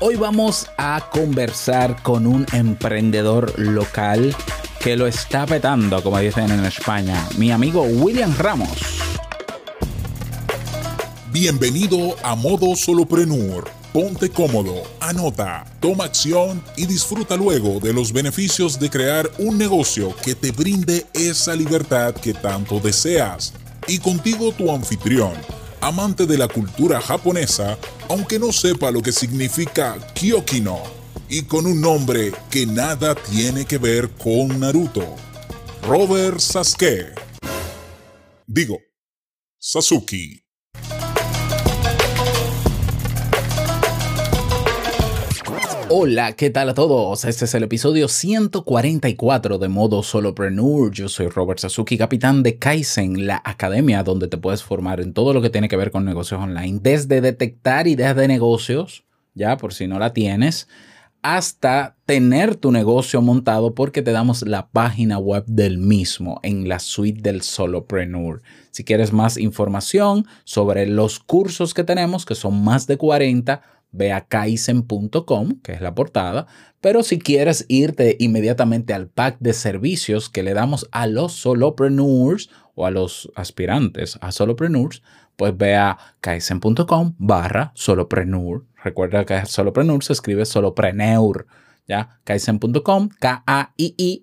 Hoy vamos a conversar con un emprendedor local que lo está petando, como dicen en España, mi amigo William Ramos. Bienvenido a Modo Soloprenur. Ponte cómodo, anota, toma acción y disfruta luego de los beneficios de crear un negocio que te brinde esa libertad que tanto deseas. Y contigo tu anfitrión amante de la cultura japonesa, aunque no sepa lo que significa Kyokino, y con un nombre que nada tiene que ver con Naruto. Robert Sasuke. Digo, Sasuke. Hola, ¿qué tal a todos? Este es el episodio 144 de Modo Solopreneur. Yo soy Robert Sasuki, capitán de Kaizen, la academia donde te puedes formar en todo lo que tiene que ver con negocios online, desde detectar ideas de negocios, ya por si no la tienes, hasta tener tu negocio montado porque te damos la página web del mismo en la suite del Solopreneur. Si quieres más información sobre los cursos que tenemos, que son más de 40, ve a kaizen.com, que es la portada, pero si quieres irte inmediatamente al pack de servicios que le damos a los solopreneurs o a los aspirantes a solopreneurs, pues ve a kaizen.com barra solopreneur. Recuerda que solopreneur se escribe solopreneur. ¿ya? Kaizen.com, K-A-I-I-S-E-N.com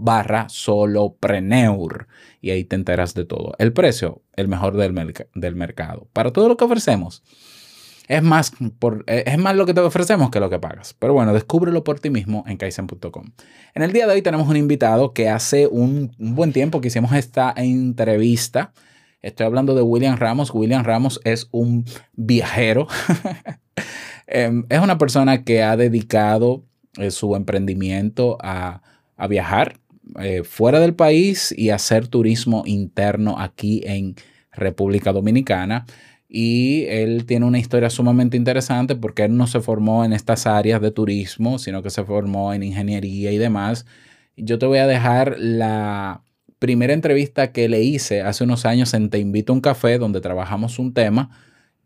barra solopreneur. Y ahí te enteras de todo. El precio, el mejor del, del mercado. Para todo lo que ofrecemos es más, por, eh, es más lo que te ofrecemos que lo que pagas. Pero bueno, descúbrelo por ti mismo en kaizen.com. En el día de hoy tenemos un invitado que hace un, buen tiempo que hicimos esta entrevista. Estoy hablando de William Ramos. William Ramos es un viajero. Em, es una persona que ha dedicado eh, su emprendimiento a, viajar eh, fuera del país y hacer turismo interno aquí en República Dominicana y él tiene una historia sumamente interesante porque él no se formó en estas áreas de turismo, sino que se formó en ingeniería y demás. Yo te voy a dejar la primera entrevista que le hice hace unos años en Te invito a un café, donde trabajamos un tema,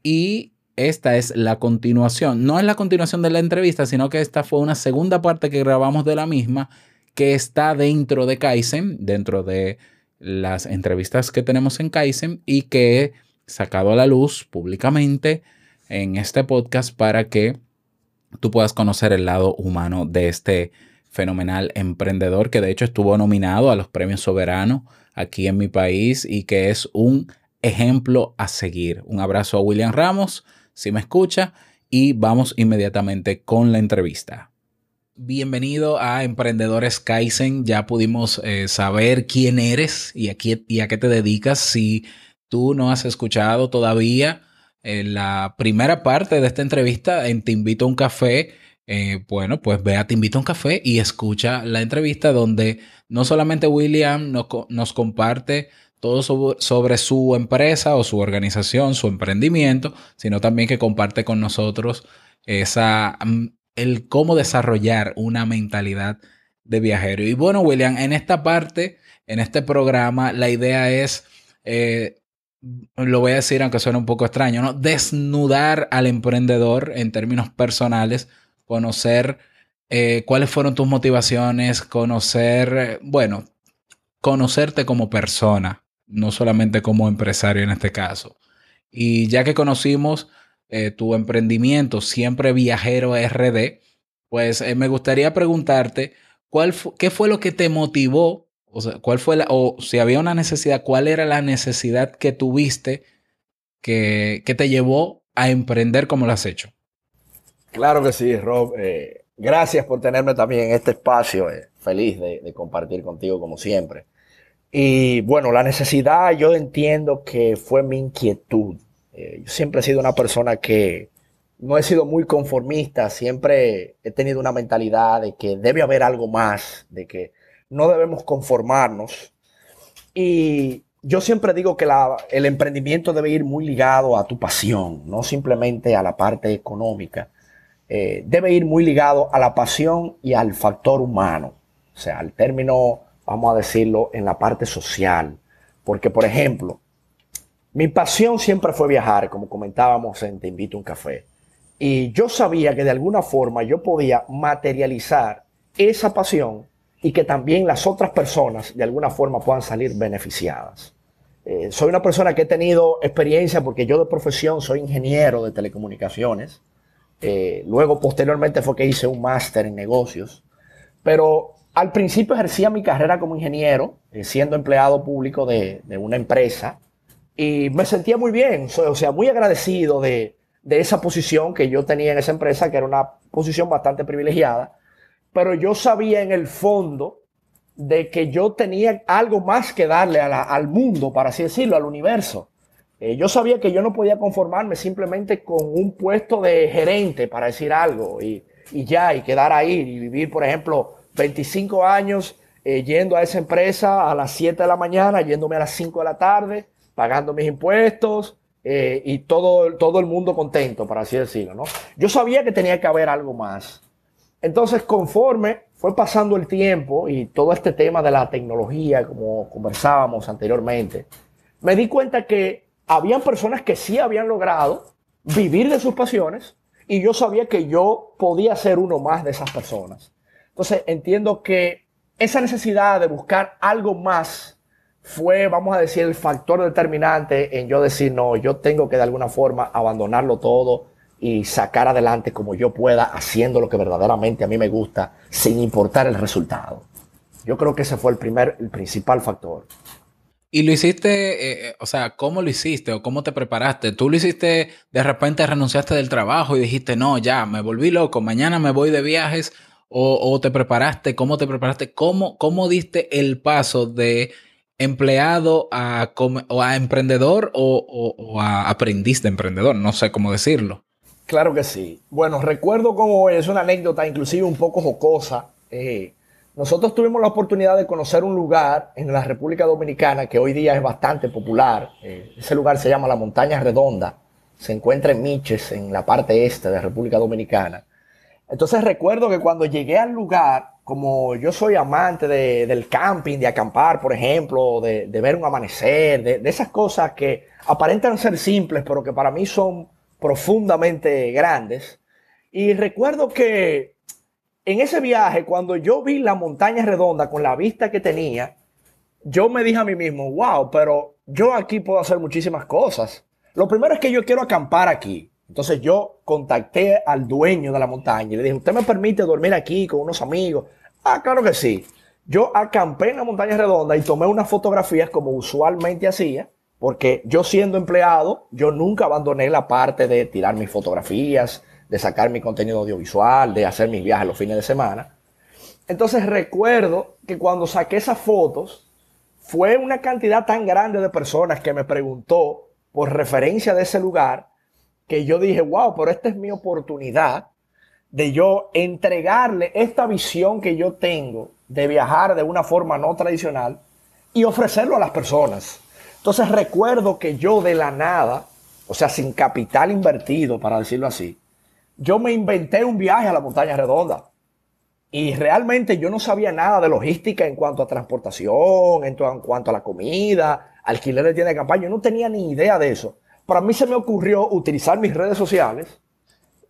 y esta es la continuación. No es la continuación de la entrevista, sino que esta fue una segunda parte que grabamos de la misma, que está dentro de Kaizen, dentro de las entrevistas que tenemos en Kaizen, y que sacado a la luz públicamente en este podcast para que tú puedas conocer el lado humano de este fenomenal emprendedor que de hecho estuvo nominado a los premios soberanos aquí en mi país y que es un ejemplo a seguir. Un abrazo a William Ramos, si me escucha, y vamos inmediatamente con la entrevista. Bienvenido a Emprendedores Kaizen. Ya pudimos eh, saber quién eres y a, y a qué te dedicas. Si tú no has escuchado todavía eh, la primera parte de esta entrevista en Te invito a un café, eh, bueno, pues vea Te invito a un café y escucha la entrevista donde no solamente William nos, comparte todo sobre, su empresa o su organización, su emprendimiento, sino también que comparte con nosotros esa, mm, el cómo desarrollar una mentalidad de viajero. Y bueno, William, en esta parte, en este programa, la idea es eh, lo voy a decir aunque suene un poco extraño, ¿no? Desnudar al emprendedor en términos personales, conocer eh, cuáles fueron tus motivaciones, conocer, eh, bueno, conocerte como persona, no solamente como empresario en este caso. Y ya que conocimos eh, tu emprendimiento, siempre viajero RD, pues me gustaría preguntarte, ¿cuál ¿qué fue lo que te motivó o sea, ¿cuál fue la, o si había una necesidad, cuál era la necesidad que tuviste que, te llevó a emprender como lo has hecho? Claro que sí, Rob. Eh, gracias por tenerme también en este espacio. Eh, feliz de, compartir contigo como siempre. Y bueno, la necesidad yo entiendo que fue mi inquietud. Eh, yo siempre he sido una persona que no he sido muy conformista, siempre he tenido una mentalidad de que debe haber algo más, de que no debemos conformarnos. Y yo siempre digo que el emprendimiento debe ir muy ligado a tu pasión, no simplemente a la parte económica. Eh, debe ir muy ligado a la pasión y al factor humano, o sea, al término, vamos a decirlo, en la parte social. Porque, por ejemplo, mi pasión siempre fue viajar, como comentábamos en Te invito a un café. Y yo sabía que de alguna forma yo podía materializar esa pasión y que también las otras personas de alguna forma puedan salir beneficiadas. Eh, soy una persona que he tenido experiencia porque yo de profesión soy ingeniero de telecomunicaciones. Eh, luego, posteriormente, fue que hice un máster en negocios. Pero al principio ejercía mi carrera como ingeniero, eh, siendo empleado público de, una empresa. Y me sentía muy bien, o sea, muy agradecido de, de esa posición que yo tenía en esa empresa, que era una posición bastante privilegiada. Pero yo sabía en el fondo de que yo tenía algo más que darle al mundo, para así decirlo, al universo. Eh, yo sabía que yo no podía conformarme simplemente con un puesto de gerente, para decir algo, y, ya, y quedar ahí, y vivir, por ejemplo, 25 años eh, yendo a esa empresa a las 7 de la mañana, yéndome a las 5 de la tarde, pagando mis impuestos, eh, y todo, todo el mundo contento, para así decirlo, ¿no? Yo sabía que tenía que haber algo más. Entonces, conforme fue pasando el tiempo y todo este tema de la tecnología, como conversábamos anteriormente, me di cuenta que habían personas que sí habían logrado vivir de sus pasiones y yo sabía que yo podía ser uno más de esas personas. Entonces, entiendo que esa necesidad de buscar algo más fue, vamos a decir, el factor determinante en yo decir, no, yo tengo que de alguna forma abandonarlo todo y sacar adelante como yo pueda, haciendo lo que verdaderamente a mí me gusta, sin importar el resultado. Yo creo que ese fue el primer, el principal factor. Y lo hiciste, eh, eh, o sea, ¿cómo lo hiciste o cómo te preparaste? ¿Tú lo hiciste, de repente renunciaste del trabajo y dijiste, no, ya, me volví loco, mañana me voy de viajes? ¿O, te preparaste? ¿Cómo te preparaste? ¿Cómo, cómo diste el paso de empleado a, o a emprendedor o, o a aprendiz de emprendedor? No sé cómo decirlo. Claro que sí. Bueno, recuerdo como es una anécdota inclusive un poco jocosa. Eh, nosotros tuvimos la oportunidad de conocer un lugar en la República Dominicana que hoy día es bastante popular. Eh, ese lugar se llama la Montaña Redonda. Se encuentra en Miches, en la parte este de la República Dominicana. Entonces recuerdo que cuando llegué al lugar, como yo soy amante del camping, de acampar, por ejemplo, de, ver un amanecer, de esas cosas que aparentan ser simples, pero que para mí son profundamente grandes. Y recuerdo que en ese viaje, cuando yo vi la montaña redonda con la vista que tenía, yo me dije a mí mismo, wow, pero yo aquí puedo hacer muchísimas cosas. Lo primero es que yo quiero acampar aquí. Entonces yo contacté al dueño de la montaña y le dije, ¿usted me permite dormir aquí con unos amigos? Ah, claro que sí. Yo acampé en la montaña redonda y tomé unas fotografías como usualmente hacía porque yo siendo empleado, yo nunca abandoné la parte de tirar mis fotografías, de sacar mi contenido audiovisual, de hacer mis viajes los fines de semana. Entonces recuerdo que cuando saqué esas fotos, fue una cantidad tan grande de personas que me preguntó por referencia de ese lugar, que yo dije, wow, pero esta es mi oportunidad de yo entregarle esta visión que yo tengo de viajar de una forma no tradicional y ofrecerlo a las personas. Entonces recuerdo que yo de la nada, o sea, sin capital invertido, para decirlo así, yo me inventé un viaje a la montaña redonda. Y realmente yo no sabía nada de logística en cuanto a transportación, en, cuanto a la comida, alquiler de tienda de campaña. Yo no tenía ni idea de eso. Para mí se me ocurrió utilizar mis redes sociales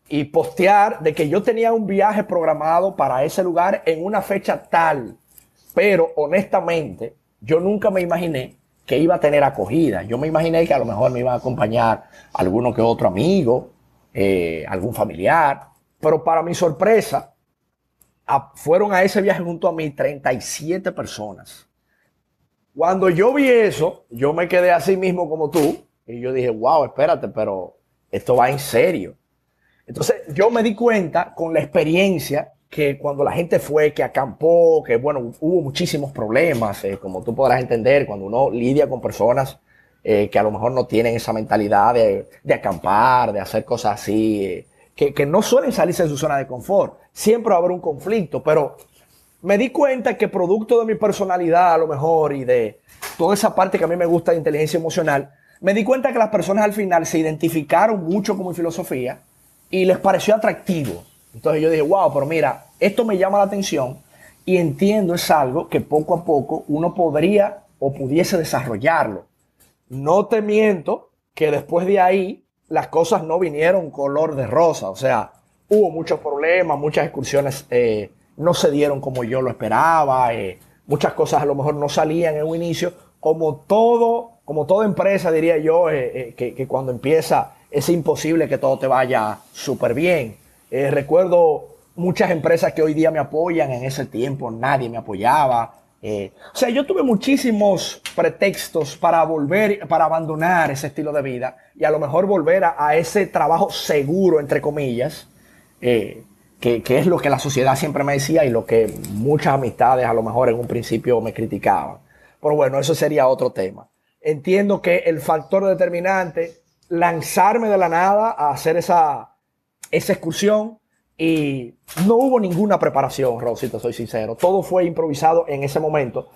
y postear de que yo tenía un viaje programado para ese lugar en una fecha tal. Pero honestamente, yo nunca me imaginé que iba a tener acogida. Yo me imaginé que a lo mejor me iba a acompañar alguno que otro amigo, eh, algún familiar, pero para mi sorpresa, fueron a ese viaje junto a mí 37 personas. Cuando yo vi eso, yo me quedé así mismo como tú, y yo dije, wow, espérate, pero esto va en serio. Entonces yo me di cuenta con la experiencia que cuando la gente fue, que acampó, que bueno, hubo muchísimos problemas, eh, como tú podrás entender, cuando uno lidia con personas eh, que a lo mejor no tienen esa mentalidad de, acampar, de hacer cosas así, eh, que, que, no suelen salirse de su zona de confort. Siempre va a haber un conflicto, pero me di cuenta que producto de mi personalidad a lo mejor y de toda esa parte que a mí me gusta de inteligencia emocional, me di cuenta que las personas al final se identificaron mucho con mi filosofía y les pareció atractivo. Entonces yo dije, wow, pero mira, esto me llama la atención y entiendo es algo que poco a poco uno podría o pudiese desarrollarlo. No te miento que después de ahí las cosas no vinieron color de rosa. O sea, hubo muchos problemas, muchas excursiones eh, no se dieron como yo lo esperaba, eh, muchas cosas a lo mejor no salían en un inicio, como todo, como toda empresa diría yo, eh, que, que, cuando empieza es imposible que todo te vaya súper bien. Recuerdo muchas empresas que hoy día me apoyan, en ese tiempo nadie me apoyaba. o sea, yo tuve muchísimos pretextos para volver, para abandonar ese estilo de vida y a lo mejor volver a ese trabajo seguro, entre comillas, eh, que, es lo que la sociedad siempre me decía y lo que muchas amistades a lo mejor en un principio me criticaban. Pero bueno, eso sería otro tema. Entiendo que el factor determinante, lanzarme de la nada a hacer esa, esa excursión y no hubo ninguna preparación, Rosy, te soy sincero. Todo fue improvisado en ese momento.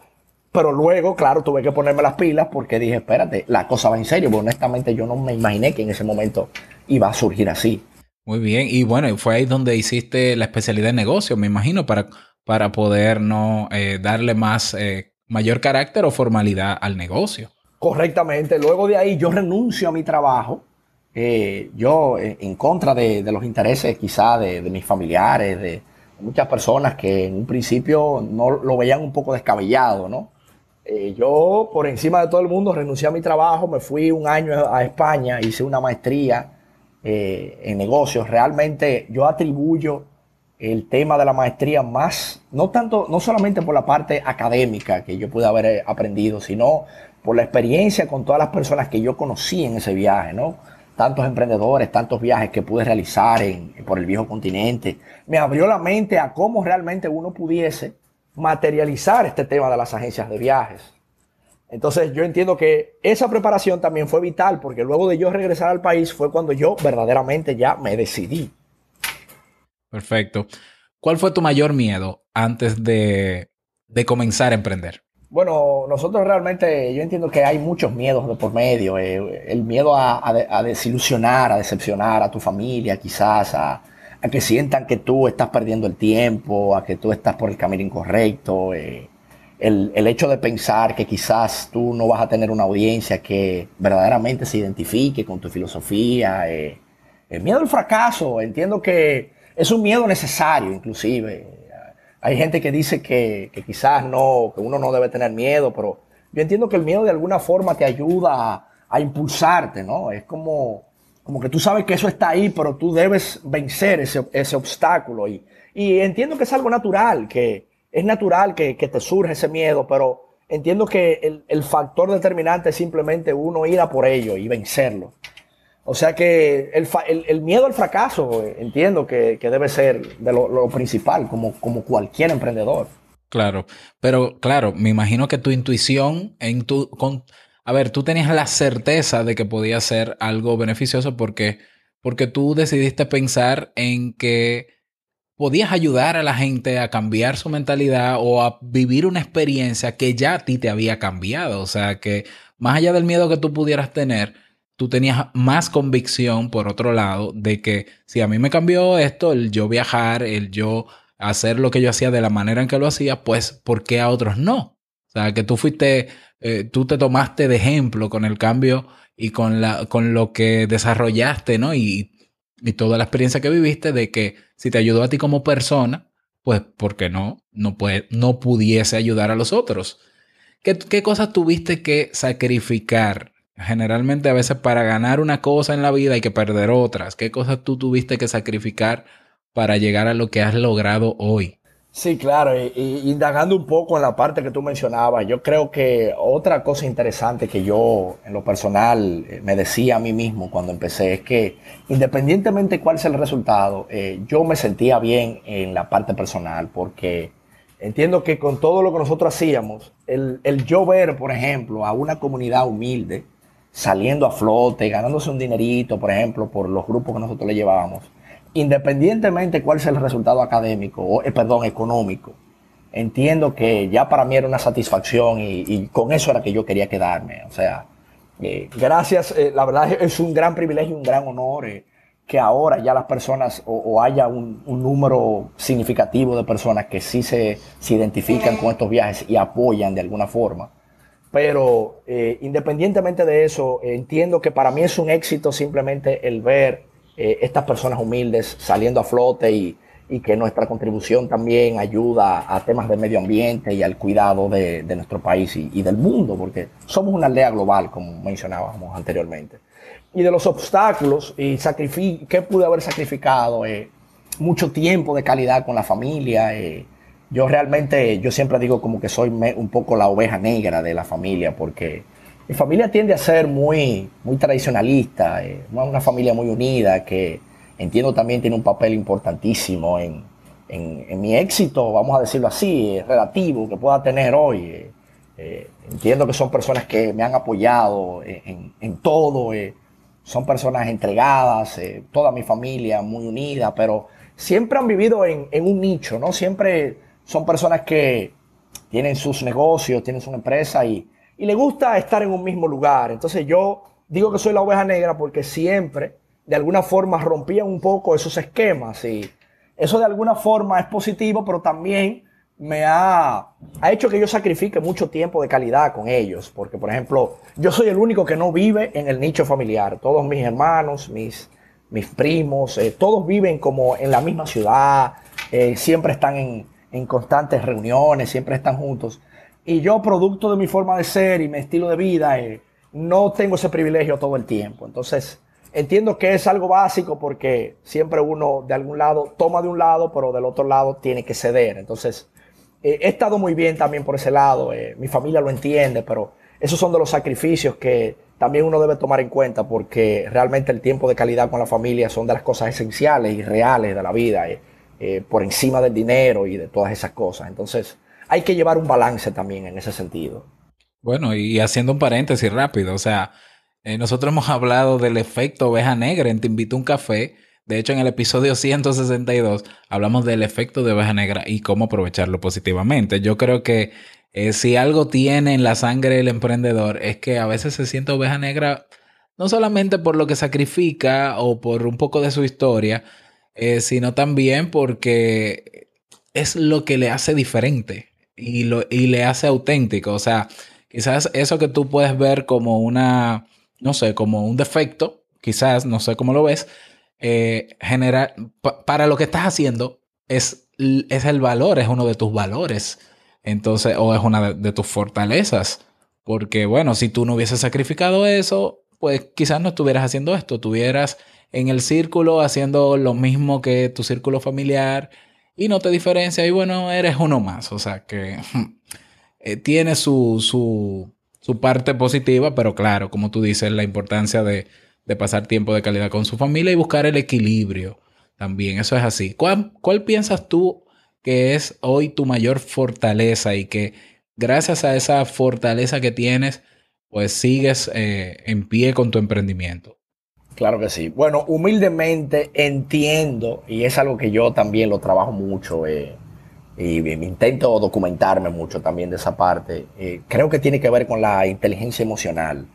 Pero luego, claro, tuve que ponerme las pilas porque dije, espérate, la cosa va en serio. Porque honestamente yo no me imaginé que en ese momento iba a surgir así. Muy bien, y bueno, fue ahí donde hiciste la especialidad de negocio, me imagino, para, para poder no eh, darle más, eh, mayor carácter o formalidad al negocio. Correctamente, luego de ahí yo renuncio a mi trabajo, eh, yo en contra de, los intereses quizá de, mis familiares, de muchas personas que en un principio no lo veían un poco descabellado, ¿no? yo por encima de todo el mundo renuncié a mi trabajo, me fui un año a España, hice una maestría eh, en negocios. Realmente yo atribuyo el tema de la maestría más, no tanto, no solamente por la parte académica que yo pude haber eh, aprendido, sino por la experiencia con todas las personas que yo conocí en ese viaje, ¿no? Tantos emprendedores, tantos viajes que pude realizar en, por el viejo continente. Me abrió la mente a cómo realmente uno pudiese materializar este tema de las agencias de viajes. Entonces yo entiendo que esa preparación también fue vital porque luego de yo regresar al país fue cuando yo verdaderamente ya me decidí. Perfecto. ¿Cuál fue tu mayor miedo antes de, comenzar a emprender? Bueno, nosotros realmente, yo entiendo que hay muchos miedos de por medio. Eh, el miedo a, desilusionar, a decepcionar a tu familia, quizás, a, que sientan que tú estás perdiendo el tiempo, a que tú estás por el camino incorrecto. Eh, el, hecho de pensar que quizás tú no vas a tener una audiencia que verdaderamente se identifique con tu filosofía, eh, el miedo al fracaso, entiendo que es un miedo necesario inclusive. Hay gente que dice que, quizás no, que uno no debe tener miedo, pero yo entiendo que el miedo de alguna forma te ayuda a, impulsarte, ¿no? Es como, como que tú sabes que eso está ahí, pero tú debes vencer ese, ese obstáculo. Y, y entiendo que es algo natural, que, es natural que, te surge ese miedo, pero entiendo que el, factor determinante es simplemente uno ir a por ello y vencerlo. O sea que el, miedo al fracaso, entiendo que, debe ser de lo, principal, como, cualquier emprendedor. Claro, pero claro, me imagino que tu intuición en tu... A ver, tú tenías la certeza de que podía ser algo beneficioso porque, porque tú decidiste pensar en que podías ayudar a la gente a cambiar su mentalidad o a vivir una experiencia que ya a ti te había cambiado. O sea, que más allá del miedo que tú pudieras tener, tú tenías más convicción, por otro lado, de que si a mí me cambió esto, el yo viajar, el yo hacer lo que yo hacía de la manera en que lo hacía, pues, ¿por qué a otros no? O sea, que tú fuiste, eh, tú te tomaste de ejemplo con el cambio y con, la, con lo que desarrollaste, ¿no? Y y toda la experiencia que viviste de que si te ayudó a ti como persona, pues ¿por qué no? No, no pudiese ayudar a los otros. ¿Qué, ¿Qué cosas tuviste que sacrificar? Generalmente a veces para ganar una cosa en la vida hay que perder otras. ¿Qué cosas tú tuviste que sacrificar para llegar a lo que has logrado hoy? Sí, claro, y, indagando un poco en la parte que tú mencionabas, yo creo que otra cosa interesante que yo en lo personal eh, me decía a mí mismo cuando empecé es que independientemente cuál sea el resultado, eh, yo me sentía bien en la parte personal porque entiendo que con todo lo que nosotros hacíamos, el, el yo ver, por ejemplo, a una comunidad humilde saliendo a flote, ganándose un dinerito, por ejemplo, por los grupos que nosotros le llevábamos, independientemente cuál sea el resultado académico, o, eh, perdón, económico, entiendo que ya para mí era una satisfacción y, con eso era que yo quería quedarme. O sea, eh, gracias, eh, la verdad es un gran privilegio, un gran honor que ahora ya las personas o, haya un, número significativo de personas que sí se, se identifican con estos viajes y apoyan de alguna forma. Pero eh, independientemente de eso, entiendo que para mí es un éxito simplemente el ver eh, estas personas humildes saliendo a flote y, y, que nuestra contribución también ayuda a temas de medio ambiente y al cuidado de, nuestro país y, del mundo, porque somos una aldea global, como mencionábamos anteriormente. Y de los obstáculos y qué pude haber sacrificado, eh, mucho tiempo de calidad con la familia. Yo realmente, yo siempre digo como que soy un poco la oveja negra de la familia, porque mi familia tiende a ser muy, muy tradicionalista, eh, una familia muy unida que entiendo también tiene un papel importantísimo en, en, mi éxito, vamos a decirlo así, relativo que pueda tener hoy. Eh, eh, entiendo que son personas que me han apoyado en, en todo, eh, son personas entregadas, toda mi familia muy unida, pero siempre han vivido en, en un nicho, ¿no? Siempre son personas que tienen sus negocios, tienen su empresa y, y le gusta estar en un mismo lugar. Entonces yo digo que soy la oveja negra porque siempre, de alguna forma, rompía un poco esos esquemas y eso de alguna forma es positivo, pero también me ha, ha hecho que yo sacrifique mucho tiempo de calidad con ellos. Porque, por ejemplo, yo soy el único que no vive en el nicho familiar. Todos mis hermanos, mis, mis primos, eh, todos viven como en la misma ciudad, eh, siempre están en, en constantes reuniones, siempre están juntos. Y yo, producto de mi forma de ser y mi estilo de vida, eh, no tengo ese privilegio todo el tiempo. Entonces, entiendo que es algo básico porque siempre uno de algún lado toma de un lado, pero del otro lado tiene que ceder. Entonces, eh, he estado muy bien también por ese lado. Eh, mi familia lo entiende, pero esos son de los sacrificios que también uno debe tomar en cuenta porque realmente el tiempo de calidad con la familia son de las cosas esenciales y reales de la vida. Eh, por encima del dinero y de todas esas cosas. Entonces, hay que llevar un balance también en ese sentido. Bueno, y haciendo un paréntesis rápido, o sea, eh, nosotros hemos hablado del efecto oveja negra en Te invito a un café. De hecho, en el episodio 162 hablamos del efecto de oveja negra y cómo aprovecharlo positivamente. Yo creo que eh, si algo tiene en la sangre el emprendedor es que a veces se siente oveja negra no solamente por lo que sacrifica o por un poco de su historia, eh, sino también porque es lo que le hace diferente y, lo, y le hace auténtico. O sea, quizás eso que tú puedes ver como una, no sé, como un defecto, quizás, no sé cómo lo ves, eh, generar, para lo que estás haciendo es, es el valor, es uno de tus valores. Entonces, o es una de, de tus fortalezas. Porque, bueno, si tú no hubieses sacrificado eso, pues quizás no estuvieras haciendo esto, tuvieras en el círculo haciendo lo mismo que tu círculo familiar y no te diferencia y bueno, eres uno más. O sea que eh, tiene su, su, su, parte positiva, pero claro, como tú dices, la importancia de, de, pasar tiempo de calidad con su familia y buscar el equilibrio también. Eso es así. ¿Cuál, cuál piensas tú que es hoy tu mayor fortaleza y que gracias a esa fortaleza que tienes, pues sigues eh, en pie con tu emprendimiento? Claro que sí. Bueno, humildemente entiendo, y es algo que yo también lo trabajo mucho, eh, y me intento documentarme mucho también de esa parte. Eh, creo que tiene que ver con la inteligencia emocional.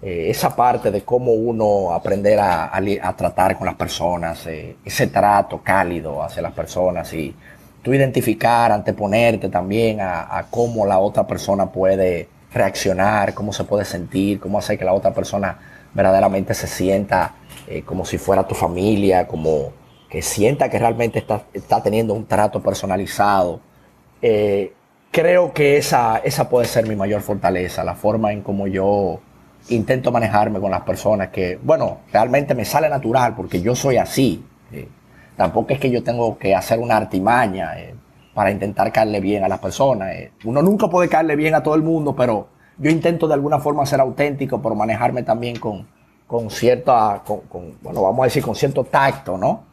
Eh, esa parte de cómo uno aprender a, tratar con las personas, ese trato cálido hacia las personas y tú identificar, anteponerte también a, a cómo la otra persona puede reaccionar, cómo se puede sentir, cómo hacer que la otra persona verdaderamente se sienta eh, como si fuera tu familia, como que sienta que realmente está, está teniendo un trato personalizado. Eh, creo que esa, esa puede ser mi mayor fortaleza, la forma en cómo yo intento manejarme con las personas que, bueno, realmente me sale natural porque yo soy así. Eh, tampoco es que yo tengo que hacer una artimaña para intentar caerle bien a las personas. uno nunca puede caerle bien a todo el mundo, pero yo intento de alguna forma ser auténtico, pero manejarme también con, con cierta, con, bueno, vamos a decir, con cierto tacto, ¿no?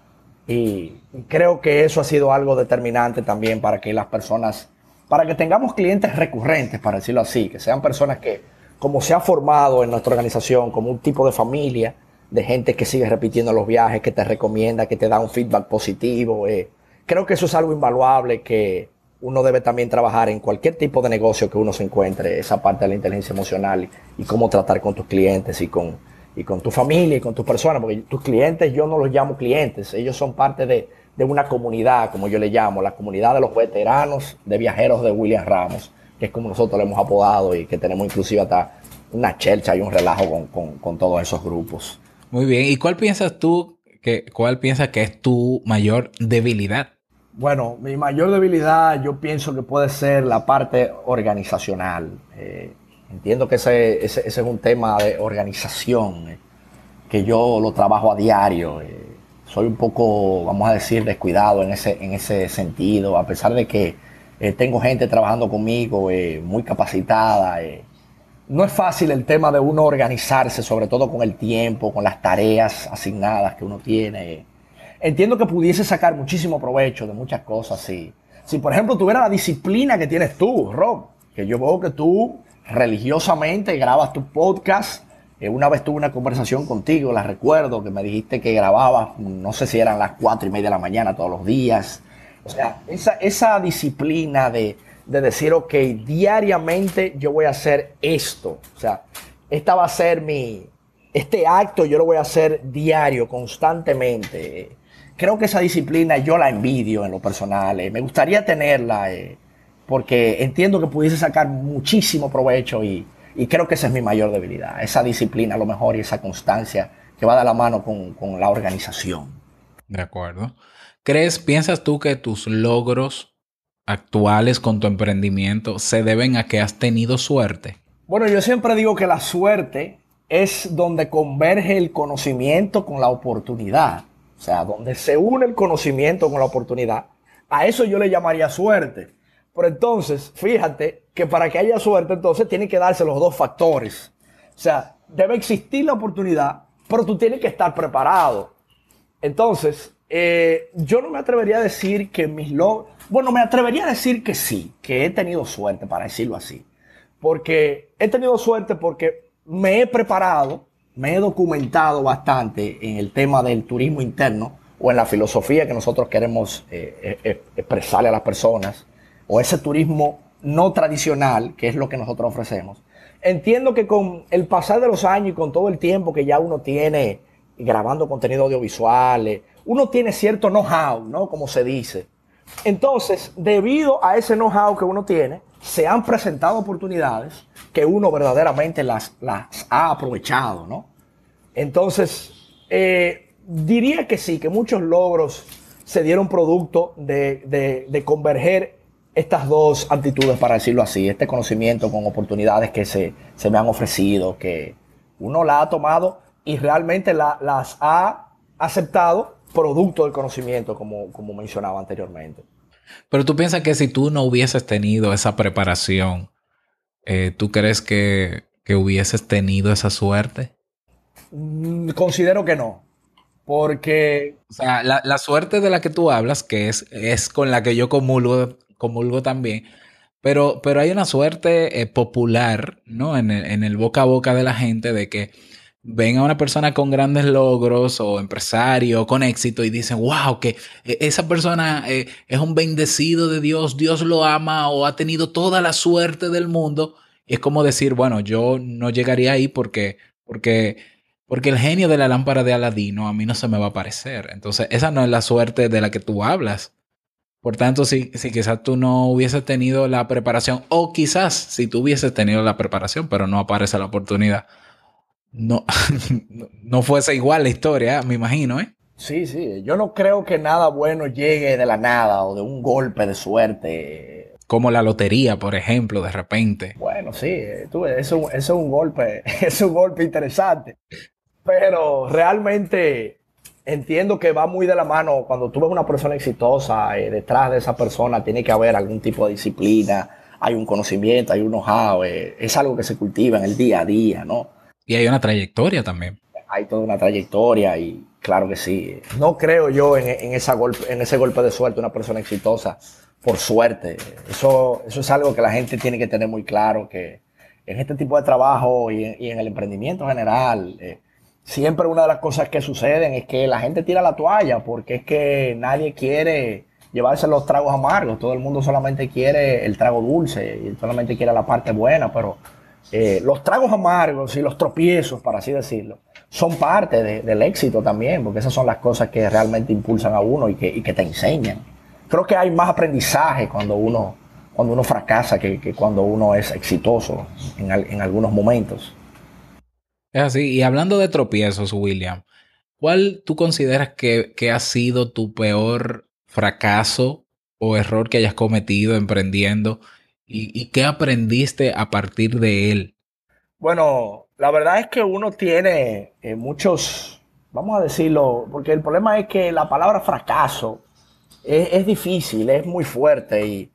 Y, creo que eso ha sido algo determinante también para que las personas, para que tengamos clientes recurrentes, para decirlo así, que sean personas que, como se ha formado en nuestra organización, como un tipo de familia, de gente que sigue repitiendo los viajes, que te recomienda, que te da un feedback positivo. Eh. Creo que eso es algo invaluable que, uno debe también trabajar en cualquier tipo de negocio que uno se encuentre, esa parte de la inteligencia emocional y, cómo tratar con tus clientes y con, y con tu familia y con tus personas, porque tus clientes yo no los llamo clientes, ellos son parte de, de una comunidad, como yo le llamo, la comunidad de los veteranos de viajeros de William Ramos. que es como nosotros le hemos apodado y que tenemos inclusive hasta una chelcha y un relajo con, todos esos grupos. Muy bien, ¿y cuál piensas tú que, cuál piensas que es tu mayor debilidad? Bueno, mi mayor debilidad yo pienso que puede ser la parte organizacional. Eh, entiendo que ese, es un tema de organización, eh, que yo lo trabajo a diario. Eh, soy un poco, vamos a decir, descuidado en ese, en ese sentido, a pesar de que tengo gente trabajando conmigo muy capacitada. no es fácil el tema de uno organizarse, sobre todo con el tiempo, con las tareas asignadas que uno tiene entiendo que pudiese sacar muchísimo provecho de muchas cosas. Si, si por ejemplo, tuviera la disciplina que tienes tú, Rob, que yo veo que tú religiosamente grabas tu podcast. Eh, una vez tuve una conversación contigo, la recuerdo, que me dijiste que grababas, no sé si eran las cuatro y media de la mañana todos los días. O sea, esa, esa disciplina de, de decir, ok, diariamente yo voy a hacer esto. O sea, esta va a ser mi, este acto yo lo voy a hacer diario, constantemente creo que esa disciplina yo la envidio en lo personal. Eh. Me gustaría tenerla eh, porque entiendo que pudiese sacar muchísimo provecho y, creo que esa es mi mayor debilidad. Esa disciplina a lo mejor y esa constancia que va de la mano con, con la organización. De acuerdo. ¿Crees, piensas tú que tus logros actuales con tu emprendimiento se deben a que has tenido suerte? Bueno, yo siempre digo que la suerte es donde converge el conocimiento con la oportunidad. O sea, donde se une el conocimiento con la oportunidad. A eso yo le llamaría suerte. Pero entonces, fíjate que para que haya suerte, entonces tienen que darse los dos factores. O sea, debe existir la oportunidad, pero tú tienes que estar preparado. Entonces, eh, yo no me atrevería a decir que mis logros... Bueno, me atrevería a decir que sí, que he tenido suerte, para decirlo así. Porque he tenido suerte porque me he preparado me he documentado bastante en el tema del turismo interno o en la filosofía que nosotros queremos eh, eh, eh, expresarle a las personas, o ese turismo no tradicional, que es lo que nosotros ofrecemos. Entiendo que con el pasar de los años y con todo el tiempo que ya uno tiene grabando contenido audiovisual, uno tiene cierto know-how, ¿no? Como se dice. Entonces, debido a ese know-how que uno tiene, se han presentado oportunidades que uno verdaderamente las, ha aprovechado, ¿no? Entonces, eh, diría que sí, que muchos logros se dieron producto de, converger estas dos actitudes, para decirlo así, este conocimiento con oportunidades que se, me han ofrecido, que uno la ha tomado y realmente las ha aceptado producto del conocimiento, como, como mencionaba anteriormente. Pero tú piensas que si tú no hubieses tenido esa preparación, eh, ¿tú crees que, hubieses tenido esa suerte? Mm, considero que no. Porque. O sea, la, suerte de la que tú hablas, que es, es con la que yo comulgo, comulgo también, pero, pero hay una suerte eh, popular, ¿no? En el, en el boca a boca de la gente de que ven a una persona con grandes logros o empresario con éxito y dicen, wow, que e, esa persona eh, es un bendecido de Dios, Dios lo ama o ha tenido toda la suerte del mundo. Y es como decir, bueno, yo no llegaría ahí porque, porque, porque el genio de la lámpara de Aladino a mí no se me va a aparecer. Entonces, esa no es la suerte de la que tú hablas. Por tanto, si, si quizás tú no hubieses tenido la preparación, o quizás si tú hubieses tenido la preparación, pero no aparece la oportunidad, no, no fuese igual la historia, me imagino, ¿eh? Sí, sí. Yo no creo que nada bueno llegue de la nada o de un golpe de suerte. Como la lotería, por ejemplo, de repente. Bueno, sí, tú, eso, es un golpe, es un golpe interesante. Pero realmente entiendo que va muy de la mano. Cuando tú ves una persona exitosa, eh, detrás de esa persona tiene que haber algún tipo de disciplina, hay un conocimiento, hay un know-how, eh, es algo que se cultiva en el día a día, ¿no? Y hay una trayectoria también. Hay toda una trayectoria y claro que sí. No creo yo en, esa golpe, en ese golpe de suerte, una persona exitosa, por suerte. Eso, eso es algo que la gente tiene que tener muy claro, que en este tipo de trabajo y, en el emprendimiento general, eh, siempre una de las cosas que suceden es que la gente tira la toalla porque es que nadie quiere llevarse los tragos amargos. Todo el mundo solamente quiere el trago dulce y solamente quiere la parte buena, pero eh, los tragos amargos y los tropiezos, para así decirlo, son parte del éxito también, porque esas son las cosas que realmente impulsan a uno y que, te enseñan. Creo que hay más aprendizaje cuando uno, cuando uno fracasa que, cuando uno es exitoso en, algunos momentos. Es así. Y hablando de tropiezos, William, ¿cuál tú consideras que, que ha sido tu peor fracaso o error que hayas cometido emprendiendo? ¿Y, qué aprendiste a partir de él? Bueno, la verdad es que uno tiene eh, muchos, vamos a decirlo, porque el problema es que la palabra fracaso es, difícil, es muy fuerte y,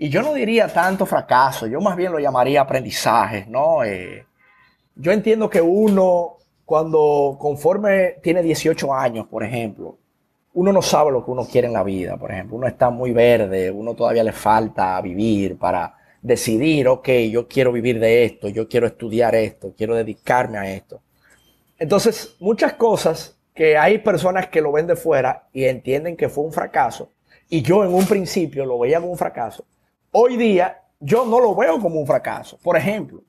yo no diría tanto fracaso, yo más bien lo llamaría aprendizaje, ¿no? Eh, yo entiendo que uno, cuando conforme tiene 18 años, por ejemplo, uno no sabe lo que uno quiere en la vida, por ejemplo. Uno está muy verde, uno todavía le falta vivir para decidir, ok, yo quiero vivir de esto, yo quiero estudiar esto, quiero dedicarme a esto. Entonces, muchas cosas que hay personas que lo ven de fuera y entienden que fue un fracaso, y yo en un principio lo veía como un fracaso, hoy día yo no lo veo como un fracaso. Por ejemplo,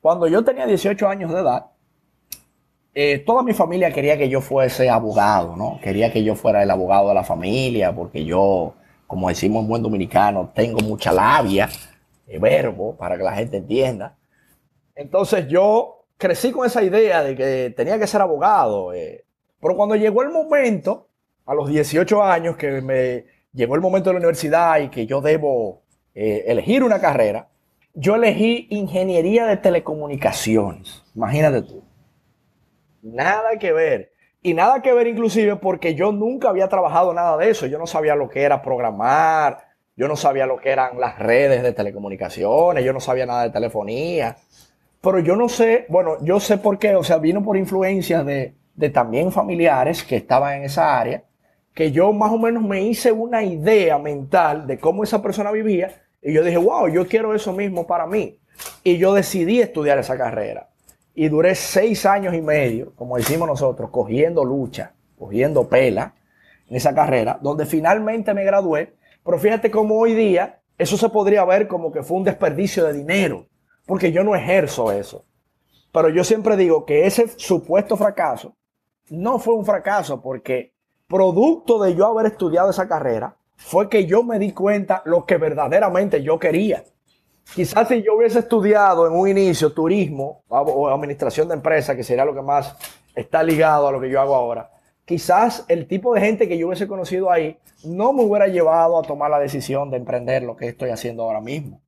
cuando yo tenía 18 años de edad, eh, toda mi familia quería que yo fuese abogado, ¿no? Quería que yo fuera el abogado de la familia, porque yo, como decimos en buen dominicano, tengo mucha labia, eh, verbo, para que la gente entienda. Entonces yo crecí con esa idea de que tenía que ser abogado. Eh. Pero cuando llegó el momento, a los 18 años, que me llegó el momento de la universidad y que yo debo elegir una carrera, yo elegí ingeniería de telecomunicaciones. Imagínate tú. Nada que ver. Y nada que ver inclusive porque yo nunca había trabajado nada de eso. Yo no sabía lo que era programar, yo no sabía lo que eran las redes de telecomunicaciones, yo no sabía nada de telefonía. Pero yo no sé, bueno, yo sé por qué, o sea, vino por influencia de, de también familiares que estaban en esa área, que yo más o menos me hice una idea mental de cómo esa persona vivía y yo dije, wow, yo quiero eso mismo para mí. Y yo decidí estudiar esa carrera y duré seis años y medio, como decimos nosotros, cogiendo lucha, cogiendo pela en esa carrera, donde finalmente me gradué. Pero fíjate cómo hoy día eso se podría ver como que fue un desperdicio de dinero, porque yo no ejerzo eso. Pero yo siempre digo que ese supuesto fracaso no fue un fracaso porque producto de yo haber estudiado esa carrera fue que yo me di cuenta lo que verdaderamente yo quería. Quizás si yo hubiese estudiado en un inicio turismo o administración de empresas, que sería lo que más está ligado a lo que yo hago ahora, quizás el tipo de gente que yo hubiese conocido ahí no me hubiera llevado a tomar la decisión de emprender lo que estoy haciendo ahora mismo.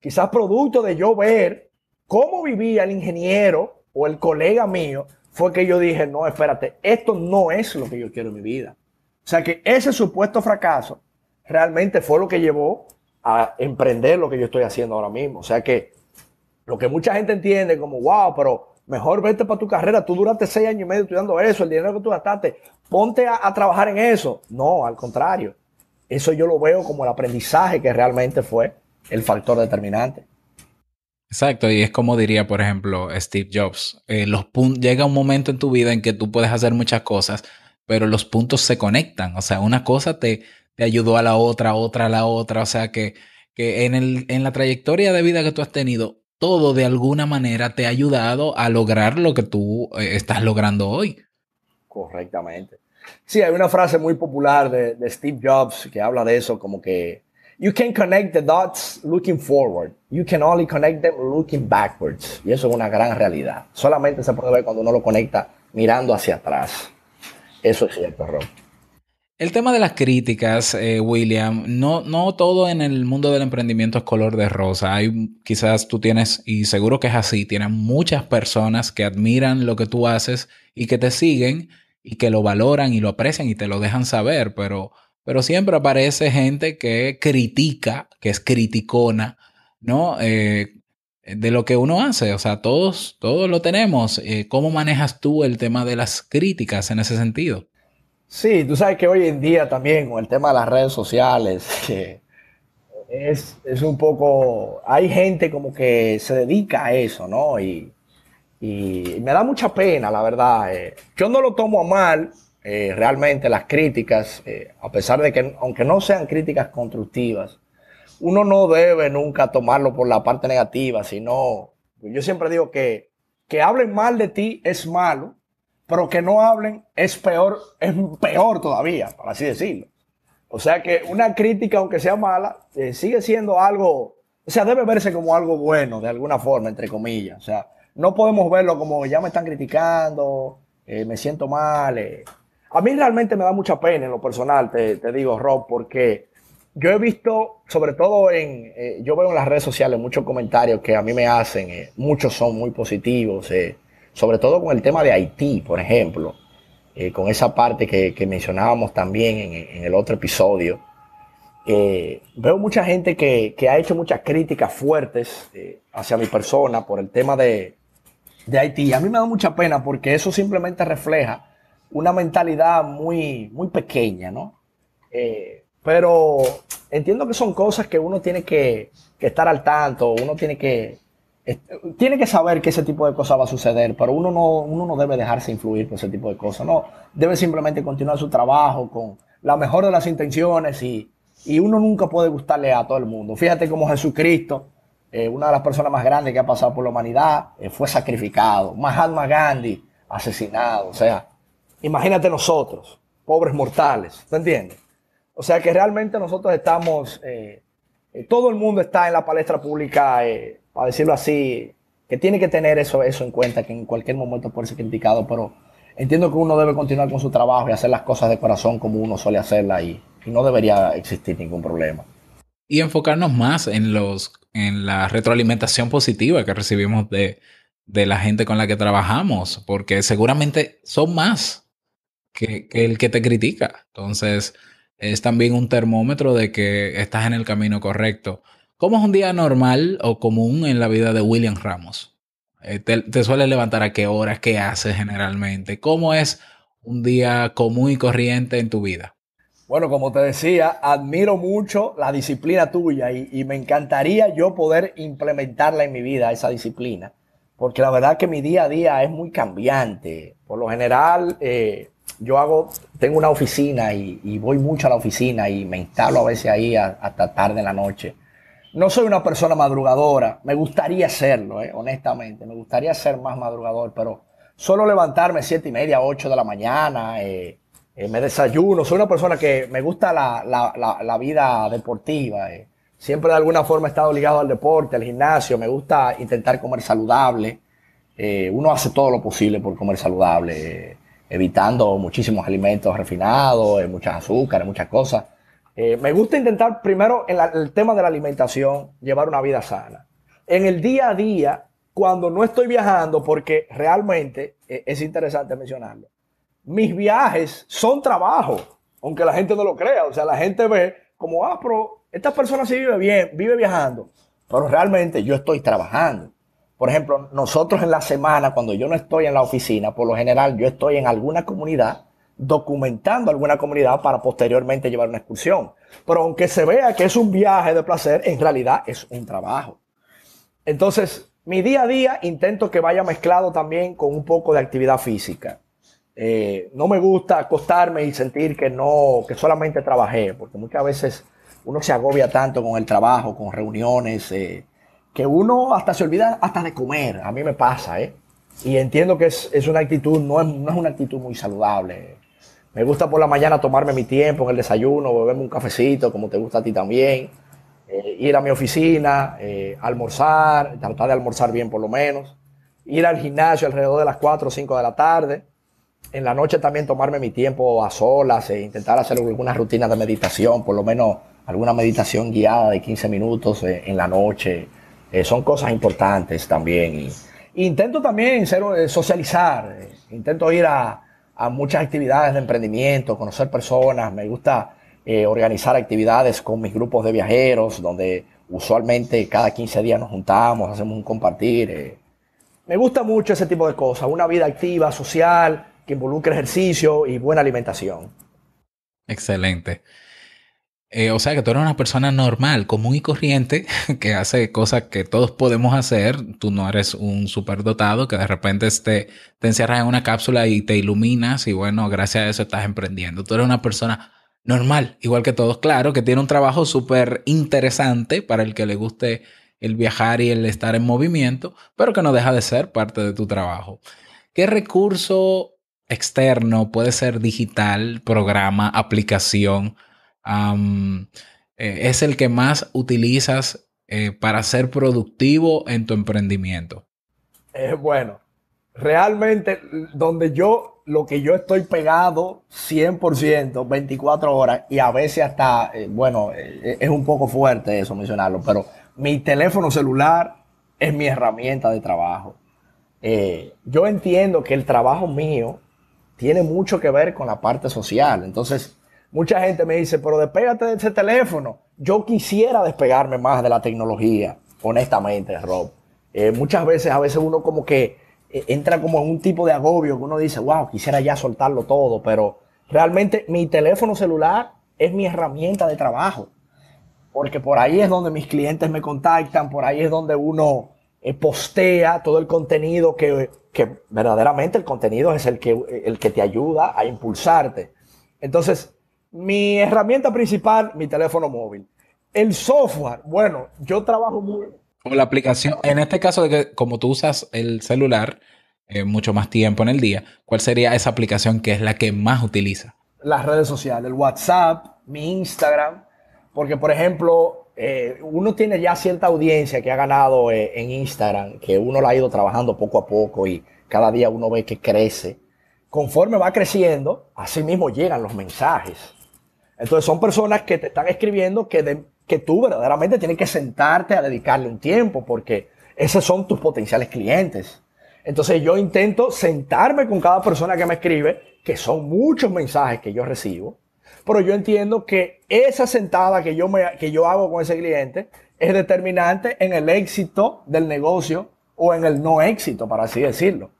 Quizás producto de yo ver cómo vivía el ingeniero o el colega mío, fue que yo dije, no, espérate, esto no es lo que yo quiero en mi vida. O sea que ese supuesto fracaso realmente fue lo que llevó a emprender lo que yo estoy haciendo ahora mismo. O sea que lo que mucha gente entiende como, wow, pero mejor vete para tu carrera, tú duraste seis años y medio estudiando eso, el dinero que tú gastaste, ponte a, trabajar en eso. No, al contrario. Eso yo lo veo como el aprendizaje que realmente fue el factor determinante. Exacto, y es como diría, por ejemplo, Steve Jobs, eh, los llega un momento en tu vida en que tú puedes hacer muchas cosas, pero los puntos se conectan, o sea, una cosa te, te ayudó a la otra, otra a la otra. O sea que, que en, el, en la trayectoria de vida que tú has tenido, todo de alguna manera te ha ayudado a lograr lo que tú eh, estás logrando hoy. Correctamente. Sí, hay una frase muy popular de, de, Steve Jobs que habla de eso, como que you can connect the dots looking forward, you can only connect them looking backwards. Y eso es una gran realidad. Solamente se puede ver cuando uno lo conecta mirando hacia atrás. Eso es cierto, Rob. El tema de las críticas, eh, William, no, no todo en el mundo del emprendimiento es color de rosa. Hay quizás tú tienes, y seguro que es así, tienes muchas personas que admiran lo que tú haces y que te siguen y que lo valoran y lo aprecian y te lo dejan saber, pero, pero siempre aparece gente que critica, que es criticona, ¿no? Eh, de lo que uno hace. O sea, todos, todos lo tenemos. Eh, ¿Cómo manejas tú el tema de las críticas en ese sentido? Sí, tú sabes que hoy en día también con el tema de las redes sociales, es, un poco, hay gente como que se dedica a eso, ¿no? Y, me da mucha pena, la verdad. Eh. Yo no lo tomo a mal, eh, realmente las críticas, eh, a pesar de que, aunque no sean críticas constructivas, uno no debe nunca tomarlo por la parte negativa, sino, yo siempre digo que que hablen mal de ti es malo, pero que no hablen es peor, es peor todavía, por así decirlo. O sea que una crítica, aunque sea mala, eh, sigue siendo algo, o sea, debe verse como algo bueno, de alguna forma, entre comillas. O sea, no podemos verlo como ya me están criticando, eh, me siento mal. Eh. A mí realmente me da mucha pena en lo personal, te, te digo, Rob, porque yo he visto, sobre todo en, yo veo en las redes sociales muchos comentarios que a mí me hacen, muchos son muy positivos, sobre todo con el tema de Haití, por ejemplo. Eh, con esa parte que, mencionábamos también en, el otro episodio. Eh, veo mucha gente que, ha hecho muchas críticas fuertes eh, hacia mi persona por el tema de, de Haití. A mí me da mucha pena porque eso simplemente refleja una mentalidad muy, muy pequeña, ¿no? pero entiendo que son cosas que uno tiene que, que estar al tanto, uno tiene que, tiene que saber que ese tipo de cosas va a suceder, pero uno no, uno no debe dejarse influir por ese tipo de cosas. No, debe simplemente continuar su trabajo con la mejor de las intenciones y, uno nunca puede gustarle a todo el mundo. Fíjate como Jesucristo, eh, una de las personas más grandes que ha pasado por la humanidad, eh, fue sacrificado. Mahatma Gandhi, asesinado. O sea, imagínate nosotros, pobres mortales, ¿te entiendes? O sea que realmente nosotros estamos, eh, todo el mundo está en la palestra pública para decirlo así, que tiene que tener eso, eso en cuenta, que en cualquier momento puede ser criticado, pero entiendo que uno debe continuar con su trabajo y hacer las cosas de corazón como uno suele hacerlas y, no debería existir ningún problema. Y enfocarnos más en los en la retroalimentación positiva que recibimos de, de la gente con la que trabajamos, porque seguramente son más que, que el que te critica. Entonces, es también un termómetro de que estás en el camino correcto. ¿Cómo es un día normal o común en la vida de William Ramos? Eh, te, te, sueles levantar a qué horas? ¿Qué haces generalmente? ¿Cómo es un día común y corriente en tu vida? Bueno, como te decía, admiro mucho la disciplina tuya y, me encantaría yo poder implementarla en mi vida, esa disciplina, porque la verdad que mi día a día es muy cambiante. Por lo general, eh, yo hago, tengo una oficina y, voy mucho a la oficina y me instalo a veces ahí hasta tarde en la noche no soy una persona madrugadora, me gustaría serlo, eh, honestamente, me gustaría ser más madrugador, pero solo levantarme siete y media, ocho de la mañana, eh, eh, me desayuno, soy una persona que me gusta la, vida deportiva, siempre de alguna forma he estado ligado al deporte, al gimnasio, me gusta intentar comer saludable, uno hace todo lo posible por comer saludable, evitando muchísimos alimentos refinados, muchas azúcares, muchas cosas. Eh, me gusta intentar primero en el tema de la alimentación llevar una vida sana. En el día a día, cuando no estoy viajando, porque realmente eh, es interesante mencionarlo, mis viajes son trabajo, aunque la gente no lo crea. O sea, la gente ve como, ah, pero esta persona sí vive bien, vive viajando, pero realmente yo estoy trabajando. Por ejemplo, nosotros en la semana, cuando yo no estoy en la oficina, por lo general yo estoy en alguna comunidad documentando alguna comunidad para posteriormente llevar una excursión. Pero aunque se vea que es un viaje de placer, en realidad es un trabajo. Entonces, mi día a día intento que vaya mezclado también con un poco de actividad física. Eh, no me gusta acostarme y sentir que no, que solamente trabajé, porque muchas veces uno se agobia tanto con el trabajo, con reuniones, eh, que uno hasta se olvida hasta de comer. A mí me pasa, ¿eh? Y entiendo que es, es una actitud, no es, no es una actitud muy saludable. Me gusta por la mañana tomarme mi tiempo en el desayuno, beberme un cafecito, como te gusta a ti también. Eh, ir a mi oficina, eh, almorzar, tratar de almorzar bien por lo menos. Ir al gimnasio alrededor de las 4 o 5 de la tarde. En la noche también tomarme mi tiempo a solas e intentar hacer alguna rutina de meditación, por lo menos alguna meditación guiada de 15 minutos eh, en la noche. son cosas importantes también. intento también ser, socializar. intento ir a, a muchas actividades de emprendimiento, conocer personas, me gusta eh, organizar actividades con mis grupos de viajeros, donde usualmente cada 15 días nos juntamos, hacemos un compartir. Eh. Me gusta mucho ese tipo de cosas, una vida activa, social, que involucre ejercicio y buena alimentación. Excelente. Eh, o sea que tú eres una persona normal, común y corriente, que hace cosas que todos podemos hacer. Tú no eres un superdotado que de repente te, te encierras en una cápsula y te iluminas y bueno, gracias a eso estás emprendiendo. Tú eres una persona normal, igual que todos. Claro, que tiene un trabajo súper interesante para el que le guste el viajar y el estar en movimiento, pero que no deja de ser parte de tu trabajo. ¿Qué recurso externo puede ser digital, programa, aplicación? Es el que más utilizas para ser productivo en tu emprendimiento? bueno, realmente donde yo, lo que yo estoy pegado 100%, 24 horas y a veces hasta, bueno, es un poco fuerte eso mencionarlo, pero mi teléfono celular es mi herramienta de trabajo. Eh, yo entiendo que el trabajo mío tiene mucho que ver con la parte social. Entonces, mucha gente me dice, pero despégate de ese teléfono. Yo quisiera despegarme más de la tecnología, honestamente, Rob. Eh, muchas veces, a veces uno como que eh, entra como en un tipo de agobio que uno dice, wow, quisiera ya soltarlo todo, pero realmente mi teléfono celular es mi herramienta de trabajo porque por ahí es donde mis clientes me contactan, por ahí es donde uno eh, postea todo el contenido que, verdaderamente el contenido es el que, el que te ayuda a impulsarte. Entonces, mi herramienta principal, mi teléfono móvil. El software, bueno, yo trabajo muy... O la aplicación, en este caso de que como tú usas el celular eh, mucho más tiempo en el día, ¿cuál sería esa aplicación que es la que más utiliza? Las redes sociales, el WhatsApp, mi Instagram, porque, por ejemplo, eh, uno tiene ya cierta audiencia que ha ganado eh, en Instagram, que uno la ha ido trabajando poco a poco y cada día uno ve que crece. Conforme va creciendo, así mismo llegan los mensajes. Entonces son personas que te están escribiendo que, que tú verdaderamente tienes que sentarte a dedicarle un tiempo porque esos son tus potenciales clientes. Entonces yo intento sentarme con cada persona que me escribe, que son muchos mensajes que yo recibo, pero yo entiendo que esa sentada que yo, me, que yo hago con ese cliente es determinante en el éxito del negocio o en el no éxito, para así decirlo.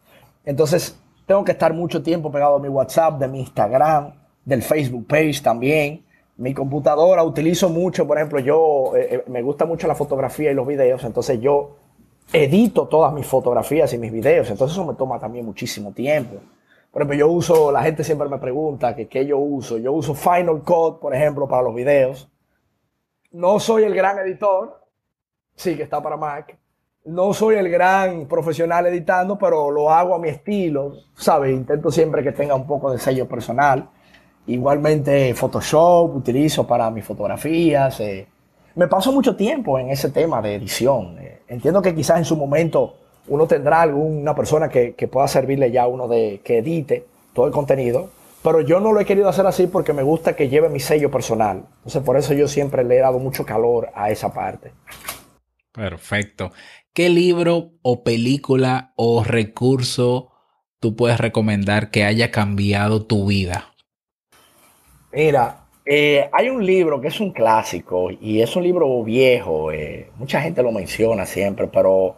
Entonces, tengo que estar mucho tiempo pegado a mi WhatsApp, de mi Instagram, del Facebook page también. Mi computadora utilizo mucho, por ejemplo, yo eh, eh, me gusta mucho la fotografía y los videos, entonces yo edito todas mis fotografías y mis videos, entonces eso me toma también muchísimo tiempo. Por ejemplo, yo uso, la gente siempre me pregunta que qué yo uso. Yo uso Final Cut, por ejemplo, para los videos. No soy el gran editor, sí que está para Mac. No soy el gran profesional editando, pero lo hago a mi estilo, ¿sabes? Intento siempre que tenga un poco de sello personal. Igualmente Photoshop utilizo para mis fotografías. Eh. Me paso mucho tiempo en ese tema de edición. Eh. Entiendo que quizás en su momento uno tendrá alguna persona que, pueda servirle ya uno de que edite todo el contenido, pero yo no lo he querido hacer así porque me gusta que lleve mi sello personal. Entonces, por eso yo siempre le he dado mucho calor a esa parte. Perfecto. ¿Qué libro o película o recurso tú puedes recomendar que haya cambiado tu vida? Mira, eh, hay un libro que es un clásico y es un libro viejo. Eh, mucha gente lo menciona siempre, pero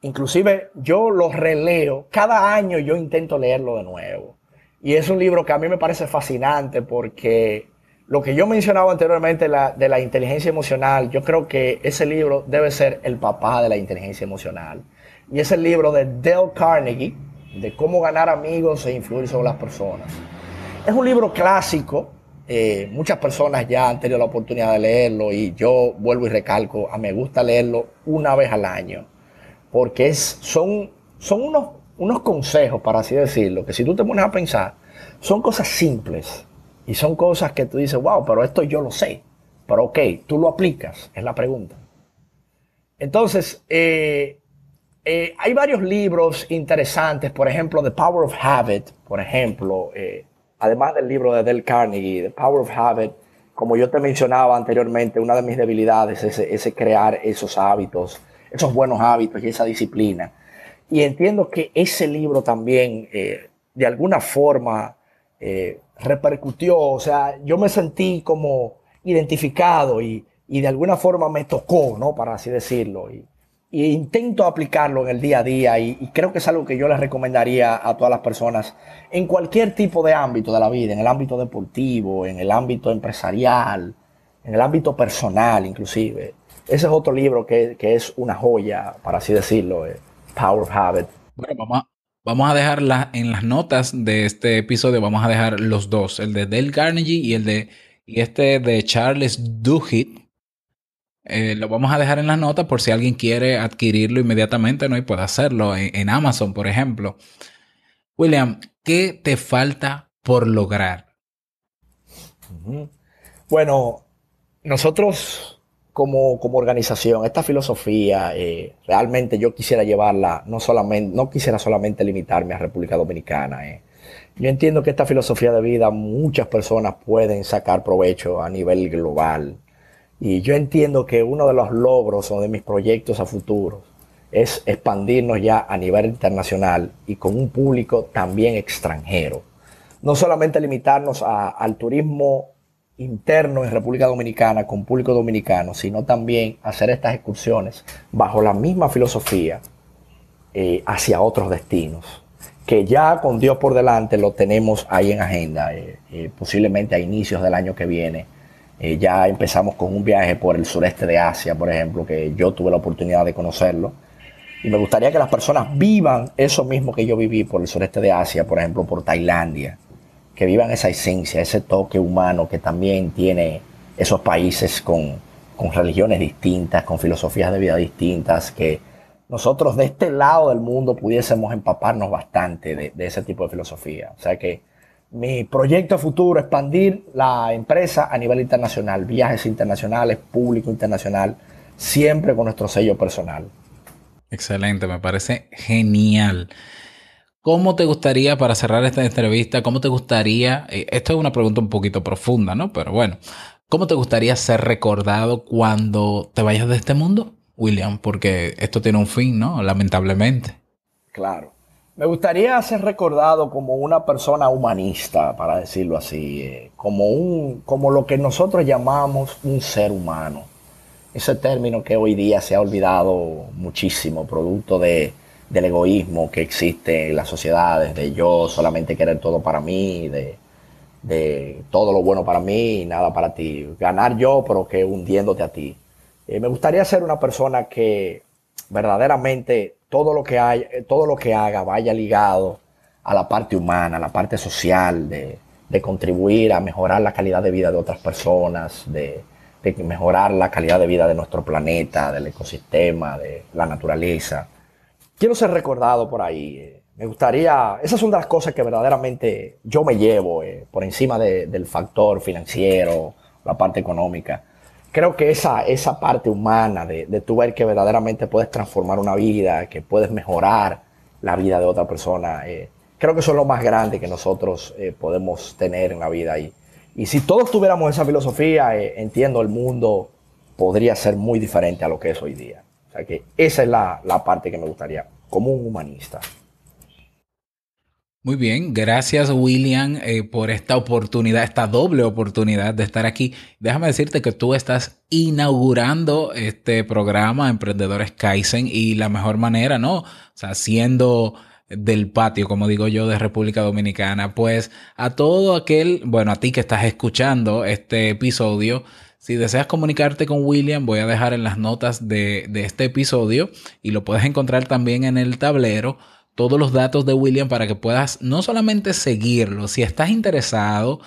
Inclusive yo lo releo, cada año yo intento leerlo de nuevo. Y es un libro que a mí me parece fascinante porque lo que yo mencionaba anteriormente de la inteligencia emocional, yo creo que ese libro debe ser el papá de la inteligencia emocional. Y es el libro de Dale Carnegie, de cómo ganar amigos e influir sobre las personas. Es un libro clásico, eh, muchas personas ya han tenido la oportunidad de leerlo y yo vuelvo y recalco, a me gusta leerlo una vez al año porque es, son, son unos, unos consejos, para así decirlo, que si tú te pones a pensar, son cosas simples y son cosas que tú dices, wow, pero esto yo lo sé. Pero ok, tú lo aplicas, es la pregunta. Entonces, eh, eh, hay varios libros interesantes, por ejemplo, The Power of Habit, por ejemplo, eh, además del libro de Dale Carnegie, The Power of Habit, como yo te mencionaba anteriormente, una de mis debilidades es crear esos hábitos esos buenos hábitos y esa disciplina. Y entiendo que ese libro también, de alguna forma, repercutió, o sea, yo me sentí como identificado y, de alguna forma me tocó, ¿no? Para así decirlo. Y, intento aplicarlo en el día a día y, y, creo que es algo que yo les recomendaría a todas las personas en cualquier tipo de ámbito de la vida, en el ámbito deportivo, en el ámbito empresarial, en el ámbito personal inclusive. Ese es otro libro que, es una joya, para así decirlo, eh, Power of Habit. Bueno, vamos vamos a dejar en las notas de este episodio, vamos a dejar los dos, el de Dale Carnegie y el de y este de Charles Duhigg. Eh, lo vamos a dejar en las notas por si alguien quiere adquirirlo inmediatamente, ¿no? Y puede hacerlo en, Amazon, por ejemplo. William, ¿qué te falta por lograr? Bueno, nosotros como, como organización, esta filosofía, eh, realmente yo quisiera llevarla, no solamente, no quisiera solamente limitarme a República Dominicana. Eh. Yo entiendo que esta filosofía de vida muchas personas pueden sacar provecho a nivel global. Y yo entiendo que uno de los logros o de mis proyectos a futuro es expandirnos ya a nivel internacional y con un público también extranjero. No solamente limitarnos al turismo interno en República Dominicana con público dominicano, sino también hacer estas excursiones bajo la misma filosofía eh, hacia otros destinos, que ya con Dios por delante lo tenemos ahí en agenda, eh, eh, posiblemente a inicios del año que viene. ya empezamos con un viaje por el sureste de Asia, por ejemplo, que yo tuve la oportunidad de conocerlo. Y me gustaría que las personas vivan eso mismo que yo viví por el sureste de Asia, por ejemplo, por Tailandia que vivan esa esencia, ese toque humano que también tiene esos países con, religiones distintas, con filosofías de vida distintas, que nosotros de este lado del mundo pudiésemos empaparnos bastante de, ese tipo de filosofía. O sea que mi proyecto futuro es expandir la empresa a nivel internacional, viajes internacionales, público internacional, siempre con nuestro sello personal. Excelente, me parece genial. ¿Cómo te gustaría, para cerrar esta entrevista, cómo te gustaría, eh, esto es una pregunta un poquito profunda, ¿no? Pero bueno, ¿cómo te gustaría ser recordado cuando te vayas de este mundo, William? Porque esto tiene un fin, ¿no? Lamentablemente. Claro. Me gustaría ser recordado como una persona humanista, para decirlo así, eh, como, un, como lo que nosotros llamamos un ser humano. Ese término que hoy día se ha olvidado muchísimo, producto de del egoísmo que existe en las sociedades, de yo solamente querer todo para mí, de, todo lo bueno para mí y nada para ti. Ganar yo, pero que hundiéndote a ti. Eh, me gustaría ser una persona que verdaderamente todo lo que, hay, todo lo que haga vaya ligado a la parte humana, a la parte social, de, contribuir a mejorar la calidad de vida de otras personas, de, de mejorar la calidad de vida de nuestro planeta, del ecosistema, de la naturaleza quiero ser recordado por ahí. Eh. Me gustaría, esas son de las cosas que verdaderamente yo me llevo eh, por encima del factor financiero, la parte económica. Creo que esa, esa parte humana de, de tu ver que verdaderamente puedes transformar una vida, que puedes mejorar la vida de otra persona, eh, creo que es lo más grande que nosotros podemos tener en la vida. Y, y si todos tuviéramos esa filosofía, entiendo, el mundo podría ser muy diferente a lo que es hoy día. Que esa es la, parte que me gustaría, como un humanista. Muy bien, gracias William eh, por esta oportunidad, esta doble oportunidad de estar aquí. Déjame decirte que tú estás inaugurando este programa Emprendedores Kaizen y la mejor manera, ¿no? O sea, siendo del patio, como digo yo, de República Dominicana, pues a todo aquel, bueno, a ti que estás escuchando este episodio, si deseas comunicarte con William, voy a dejar en las notas de, este episodio y lo puedes encontrar también en el tablero todos los datos de William para que puedas no solamente seguirlo, si estás interesado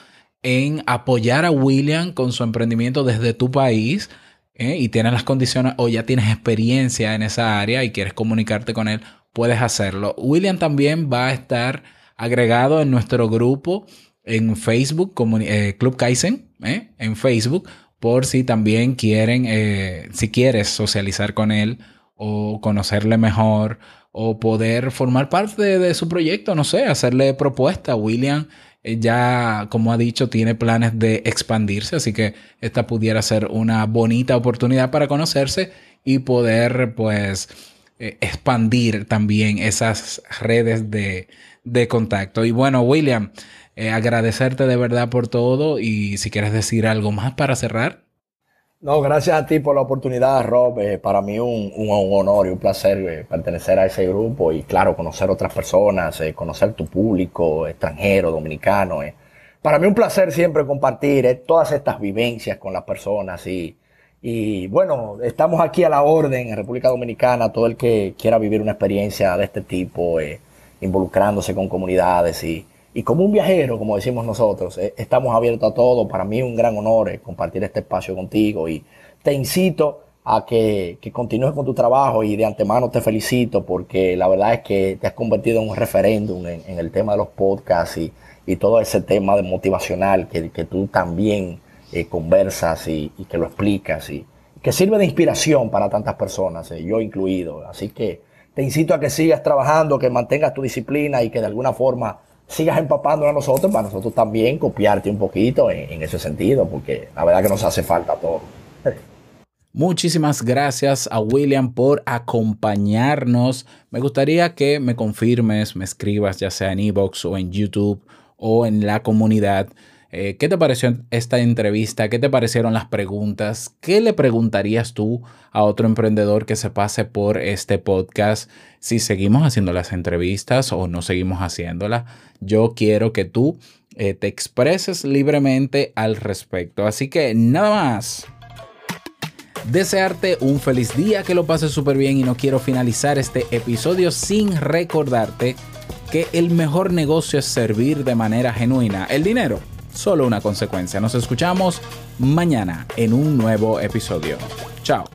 en apoyar a William con su emprendimiento desde tu país ¿eh? y tienes las condiciones o ya tienes experiencia en esa área y quieres comunicarte con él, puedes hacerlo. William también va a estar agregado en nuestro grupo en Facebook, eh, Club Kaizen, ¿eh? en Facebook, por si también quieren, eh, si quieres socializar con él o conocerle mejor o poder formar parte de, su proyecto, no sé, hacerle propuesta. William eh, ya, como ha dicho, tiene planes de expandirse, así que esta pudiera ser una bonita oportunidad para conocerse y poder, pues, eh, expandir también esas redes de, de contacto. Y bueno, William, eh, agradecerte de verdad por todo y si quieres decir algo más para cerrar. No, gracias a ti por la oportunidad, Rob. Eh, para mí un, un, honor y un placer eh, pertenecer a ese grupo y, claro, conocer otras personas, conocer tu público extranjero, dominicano. Para mí un placer siempre compartir todas estas vivencias con las personas y, y, bueno, estamos aquí a la orden en República Dominicana, todo el que quiera vivir una experiencia de este tipo, involucrándose con comunidades y y como un viajero, como decimos nosotros, eh, estamos abiertos a todo. Para mí es un gran honor eh, compartir este espacio contigo y te incito a que, continúes con tu trabajo y de antemano te felicito porque la verdad es que te has convertido en un referéndum en, el tema de los podcasts y, todo ese tema de motivacional que, tú también eh, conversas y, que lo explicas y que sirve de inspiración para tantas personas, yo incluido. Así que te incito a que sigas trabajando, que mantengas tu disciplina y que de alguna forma sigas empapando a nosotros para nosotros también copiarte un poquito en, ese sentido, porque la verdad que nos hace falta todo. Muchísimas gracias a William por acompañarnos. Me gustaría que me confirmes, me escribas ya sea en Evox o en YouTube o en la comunidad. Eh, ¿Qué te pareció esta entrevista? ¿Qué te parecieron las preguntas? ¿Qué le preguntarías tú a otro emprendedor que se pase por este podcast? Si seguimos haciendo las entrevistas o no seguimos haciéndolas, yo quiero que tú eh, te expreses libremente al respecto. Así que nada más. Desearte un feliz día, que lo pases súper bien y no quiero finalizar este episodio sin recordarte que el mejor negocio es servir de manera genuina. El dinero, solo una consecuencia. Nos escuchamos mañana en un nuevo episodio. Chao.